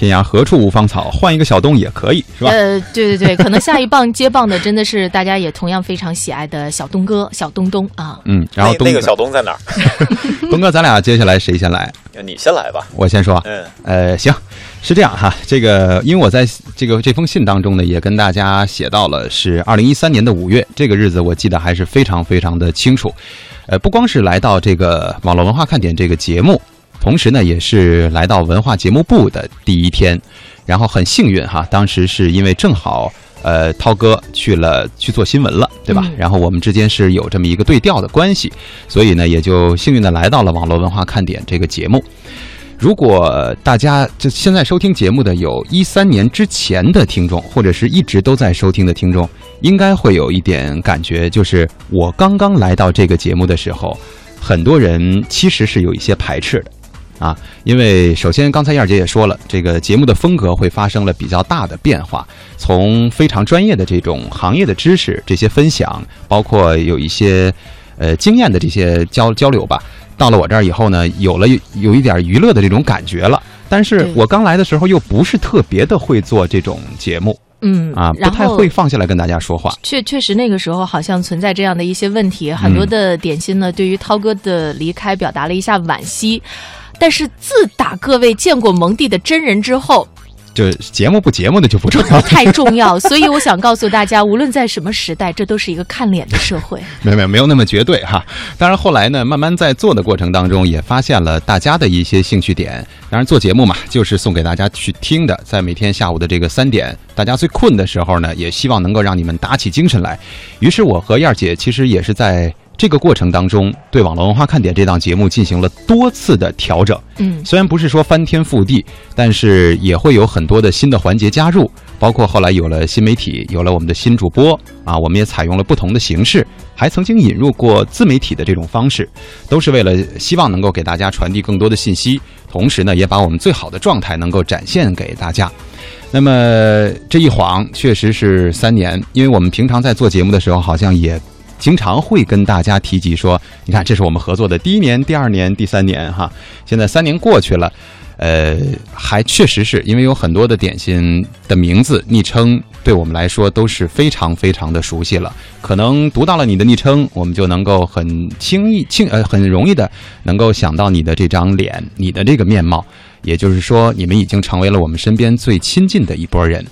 天涯何处无芳草，换一个小东也可以，是吧？呃，对对对，可能下一棒接棒的真的是大家也同样非常喜爱的小东哥、小东东啊。嗯，然后东那那个小东在哪儿？东哥，咱俩接下来谁先来？你先来吧。我先说。嗯，呃，行，是这样哈。这个，因为我在这个这封信当中呢，也跟大家写到了是二零一三年的五月这个日子，我记得还是非常非常的清楚。呃，不光是来到这个网络文化看点这个节目，同时呢，也是来到文化节目部的第一天。然后很幸运哈，当时是因为正好呃涛哥去了去做新闻了，对吧？嗯然后我们之间是有这么一个对调的关系，所以呢，也就幸运的来到了网络文化看点这个节目。如果大家就现在收听节目的有一三年之前的听众，或者是一直都在收听的听众，应该会有一点感觉，就是我刚刚来到这个节目的时候，很多人其实是有一些排斥的。啊，因为首先刚才燕儿姐也说了，这个节目的风格会发生了比较大的变化，从非常专业的这种行业的知识这些分享，包括有一些呃经验的这些交交流吧，到了我这儿以后呢，有了有一点娱乐的这种感觉了。但是我刚来的时候又不是特别的会做这种节目嗯啊，不太会放下来跟大家说话。确确实那个时候好像存在这样的一些问题，很多的点心呢对于涛哥的离开表达了一下惋惜。但是自打各位见过蒙蒂的真人之后，就节目不节目的就不重要。太重要，所以我想告诉大家，无论在什么时代，这都是一个看脸的社会。没有没有没有那么绝对哈。当然后来呢，慢慢在做的过程当中，也发现了大家的一些兴趣点。当然做节目嘛，就是送给大家去听的。在每天下午的这个三点，大家最困的时候呢，也希望能够让你们打起精神来。于是我和燕儿姐其实也是在。这个过程当中，对网络文化看点这档节目进行了多次的调整。嗯，虽然不是说翻天覆地，但是也会有很多的新的环节加入，包括后来有了新媒体，有了我们的新主播啊，我们也采用了不同的形式，还曾经引入过自媒体的这种方式，都是为了希望能够给大家传递更多的信息，同时呢，也把我们最好的状态能够展现给大家。那么这一晃确实是三年，因为我们平常在做节目的时候，好像也。经常会跟大家提及说，你看，这是我们合作的第一年、第二年、第三年哈。现在三年过去了，呃，还确实是因为有很多的点心的名字、昵称，对我们来说都是非常非常的熟悉了。可能读到了你的昵称，我们就能够很轻易、轻呃很容易的能够想到你的这张脸、你的这个面貌。也就是说，你们已经成为了我们身边最亲近的一拨人。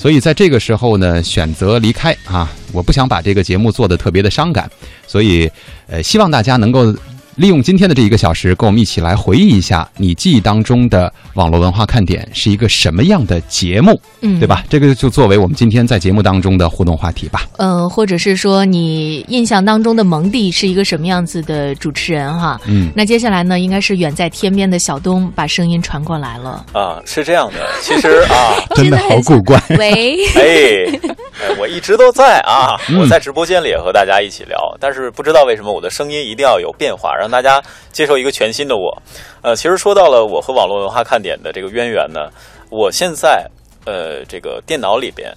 所以在这个时候呢，选择离开啊，我不想把这个节目做的特别的伤感，所以呃，希望大家能够利用今天的这一个小时，跟我们一起来回忆一下你记忆当中的网络文化看点是一个什么样的节目，嗯，对吧？这个就作为我们今天在节目当中的互动话题吧。呃，或者是说你印象当中的蒙蒂是一个什么样子的主持人哈？嗯，那接下来呢，应该是远在天边的小东把声音传过来了。啊，是这样的，其实啊，真的好古怪。喂，哎，哎我一直都在啊，嗯我在直播间里也和大家一起聊，但是不知道为什么我的声音一定要有变化，让大家接受一个全新的我。呃，其实说到了我和网络文化看点的这个渊源呢，我现在呃这个电脑里边。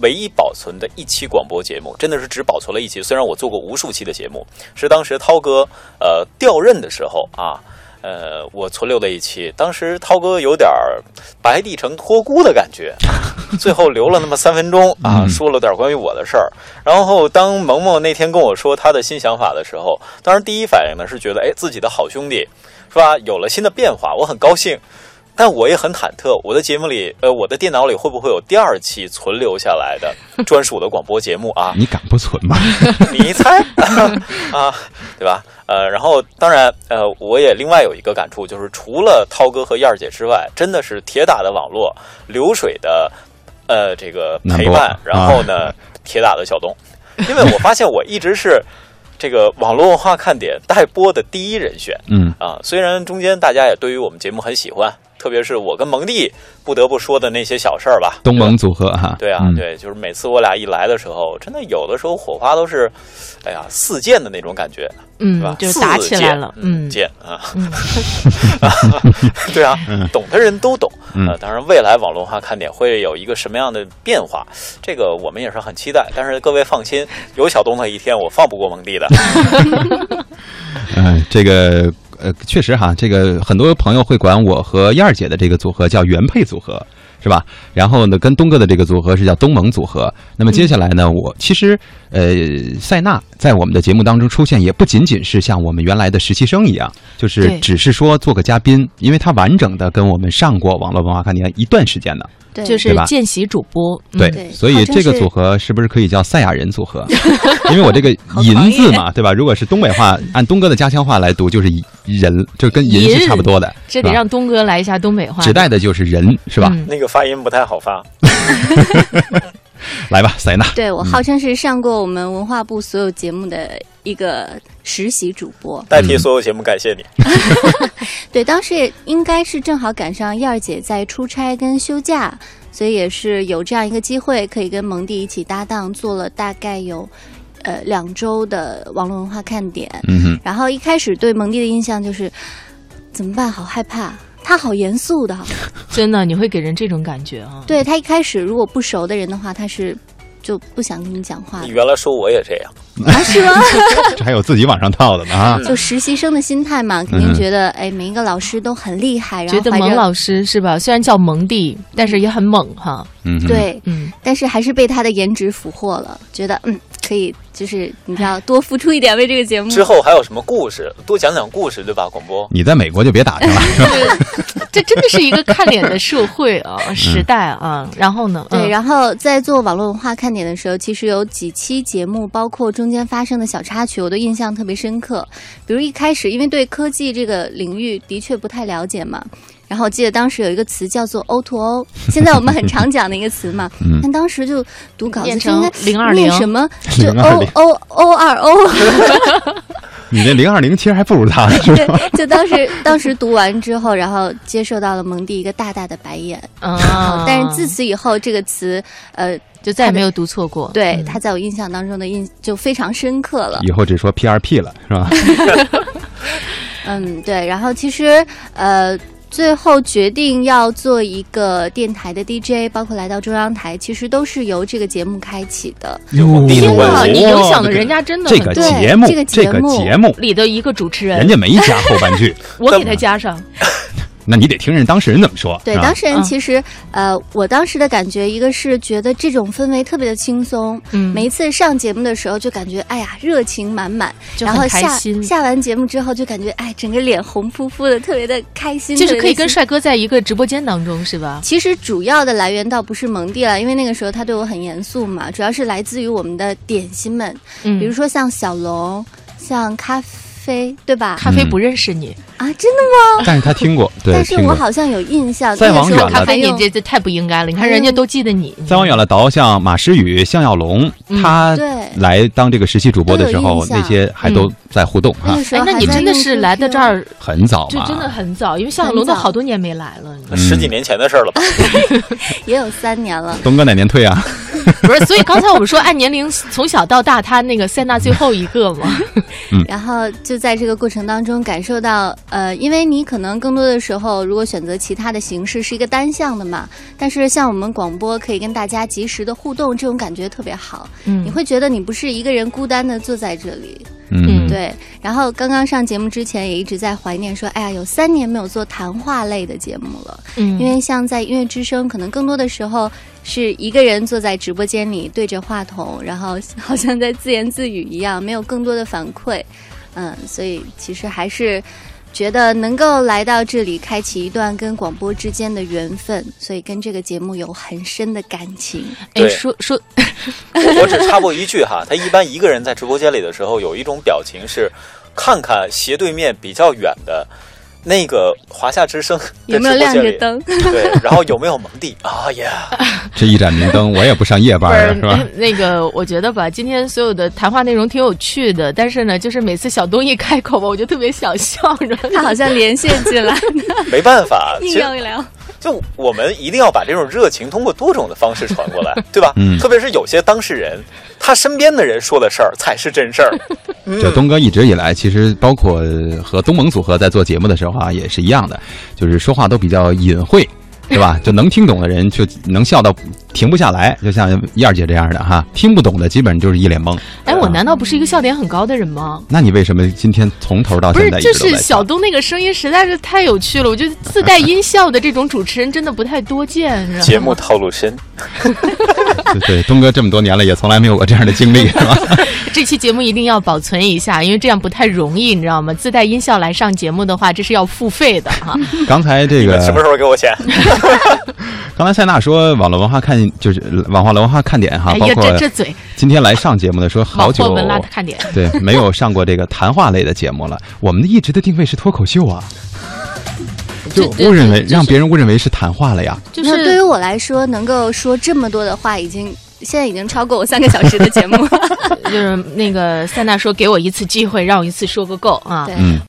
唯一保存的一期广播节目，真的是只保存了一期。虽然我做过无数期的节目，是当时涛哥呃调任的时候啊，呃，我存留了一期。当时涛哥有点白帝城托孤的感觉，最后留了那么三分钟啊，嗯说了点关于我的事儿。然后当萌萌那天跟我说他的新想法的时候，当时第一反应呢是觉得，哎，自己的好兄弟是吧，有了新的变化，我很高兴。但我也很忐忑，我的节目里，呃，我的电脑里会不会有第二期存留下来的 专属的广播节目啊？你敢不存吗？你猜啊，对吧？呃，然后当然，呃，我也另外有一个感触，就是除了涛哥和燕儿姐之外，真的是铁打的网络，流水的，呃，这个陪伴然后呢，铁打的小东，因为我发现我一直是这个网络文化看点待播的第一人选嗯，啊。虽然中间大家也对于我们节目很喜欢，特别是我跟蒙蒂不得不说的那些小事儿吧，东盟组合哈。对啊，嗯对，就是每次我俩一来的时候，真的有的时候火花都是，哎呀，四溅的那种感觉，是嗯吧？，就是打起来了，嗯，嗯，溅啊，嗯 对啊，懂的人都懂。嗯呃，当然，未来网络化看点会有一个什么样的变化，这个我们也是很期待。但是各位放心，有小东的一天，我放不过蒙蒂的。嗯，这个呃，确实哈，这个很多朋友会管我和燕儿姐的这个组合叫原配组合，是吧？然后呢，跟东哥的这个组合是叫东盟组合。那么接下来呢，我其实呃，塞纳在我们的节目当中出现，也不仅仅是像我们原来的实习生一样，就是只是说做个嘉宾，因为他完整的跟我们上过网络文化看点一段时间呢。对，就是见习主播，嗯。对，对所以这个组合是不是可以叫赛亚人组合？因为我这个“银”字嘛，对吧？如果是东北话，按东哥的家乡话来读，就是“人”，就跟“银”是差不多的，这得让东哥来一下东北话，指代的就是人，是吧？嗯。那个发音不太好发。来吧，塞纳，对我号称是上过我们文化部所有节目的一个实习主播。代替所有节目感谢你。对，当时也应该是正好赶上燕儿姐在出差跟休假，所以也是有这样一个机会，可以跟蒙蒂一起搭档，做了大概有呃两周的网络文化看点。嗯哼，然后一开始对蒙蒂的印象就是怎么办？好害怕，他好严肃的。真的你会给人这种感觉啊。对他一开始如果不熟的人的话，他是就不想跟你讲话的你原来说我也这样，啊？是吗？这还有自己往上套的呢啊！就实习生的心态嘛，肯定觉得哎，每一个老师都很厉害，然觉后觉得蒙老师是吧？虽然叫蒙弟，但是也很猛哈。嗯，对，嗯，但是还是被他的颜值俘获了，觉得嗯可以，就是你知道多付出一点为这个节目。之后还有什么故事？多讲讲故事，对吧？广播。你在美国就别打听了，是吧？这真的是一个看脸的社会啊，时代啊。然后呢？对，嗯然后在做网络文化看点的时候，其实有几期节目，包括中间发生的小插曲，我都印象特别深刻。比如一开始，因为对科技这个领域的确不太了解嘛，然后我记得当时有一个词叫做 O to O，现在我们很常讲的一个词嘛，嗯但当时就读稿子念就应该成020念什么就020 O O O 二 O。你那零二零其实还不如他，是对吧？，就当时当时读完之后，然后接受到了蒙蒂一个大大的白眼。啊，但是自此以后，这个词，呃，就再也没有读错过。对嗯他在我印象当中的印就非常深刻了。以后只说 P 二 P 了，是吧？嗯，对。然后其实，呃。最后决定要做一个电台的 DJ，包括来到中央台，其实都是由这个节目开启的。天哪，你影响了人家真的这个很多。对节目，这个节目节目，里的一个主持人，人家没加后半句，我给他加上。那你得听人当事人怎么说。对，当事人嗯其实，呃，我当时的感觉，一个是觉得这种氛围特别的轻松，嗯每一次上节目的时候就感觉，哎呀，热情满满，然后下下完节目之后就感觉，哎，整个脸红扑扑的，特别的开心，就是可以跟帅哥在一个直播间当中，是吧？其实主要的来源倒不是蒙蒂了，因为那个时候他对我很严肃嘛，主要是来自于我们的点心们，嗯比如说像小龙，像咖啡，对吧？咖啡不认识你，啊，真的吗？但是他听过，对，但是。我好像有印象，再往远了咖啡你这这太不应该了。你看人家都记得你，再往远了倒，像马诗雨、向耀龙，嗯他对来当这个实习主播的时候那些还都在互动啊那个，时候，哎那你真的是来到这儿很早嘛，就真的很早，因为向耀龙都好多年没来了。十几年前的事儿了吧？也有三年了。东哥哪年退啊？不是，所以刚才我们说按年龄从小到大，他那个塞纳最后一个嘛，然后就在这个过程当中感受到，呃，因为你可能更多的时候，如果选择其他的形式是一个单向的嘛，但是像我们广播可以跟大家及时的互动，这种感觉特别好。嗯你会觉得你不是一个人孤单的坐在这里，嗯对。然后刚刚上节目之前也一直在怀念说，哎呀，有三年没有做谈话类的节目了。嗯，因为像在音乐之声，可能更多的时候是一个人坐在直播间里对着话筒，然后好像在自言自语一样，没有更多的反馈。嗯，所以其实还是觉得能够来到这里，开启一段跟广播之间的缘分，所以跟这个节目有很深的感情。哎说说我 我只插播一句哈，他一般一个人在直播间里的时候，有一种表情是看看斜对面比较远的那个华夏之声有没有亮着？灯？对，然后有没有蒙蒂？啊呀，这一盏明灯，我也不上夜班啊，是吧？那个，我觉得吧，今天所有的谈话内容挺有趣的，但是呢，就是每次小东一开口吧，我就特别想笑着。他好像连线进来，没办法，其硬实要一聊。就我们一定要把这种热情通过多种的方式传过来，对吧？嗯特别是有些当事人，他身边的人说的事儿才是真事儿。嗯就东哥一直以来，其实包括和东盟组合在做节目的时候啊，也是一样的，就是说话都比较隐晦对吧？就能听懂的人就能笑到停不下来，就像燕儿姐这样的哈，听不懂的基本上就是一脸懵。哎，我难道不是一个笑点很高的人吗？那你为什么今天从头到不是就是？小东那个声音实在是太有趣了，我觉得自带音效的这种主持人真的不太多见。节目套路深，对 对，东哥这么多年了，也从来没有过这样的经历，是吧？这期节目一定要保存一下，因为这样不太容易，你知道吗？自带音效来上节目的话，这是要付费的哈。刚才这个什么时候给我钱？刚才塞纳说网络文化看就是网络文化看点哈，哎呀，包括这这嘴，今天来上节目的说好久文拉的看点。对没有上过这个谈话类的节目了。我们的一直的定位是脱口秀啊，就误认为这让别人误认为是谈话了呀。就是那对于我来说，能够说这么多的话，已经现在已经超过我三个小时的节目了。就是那个塞纳说，给我一次机会，让我一次说个够啊。对。嗯，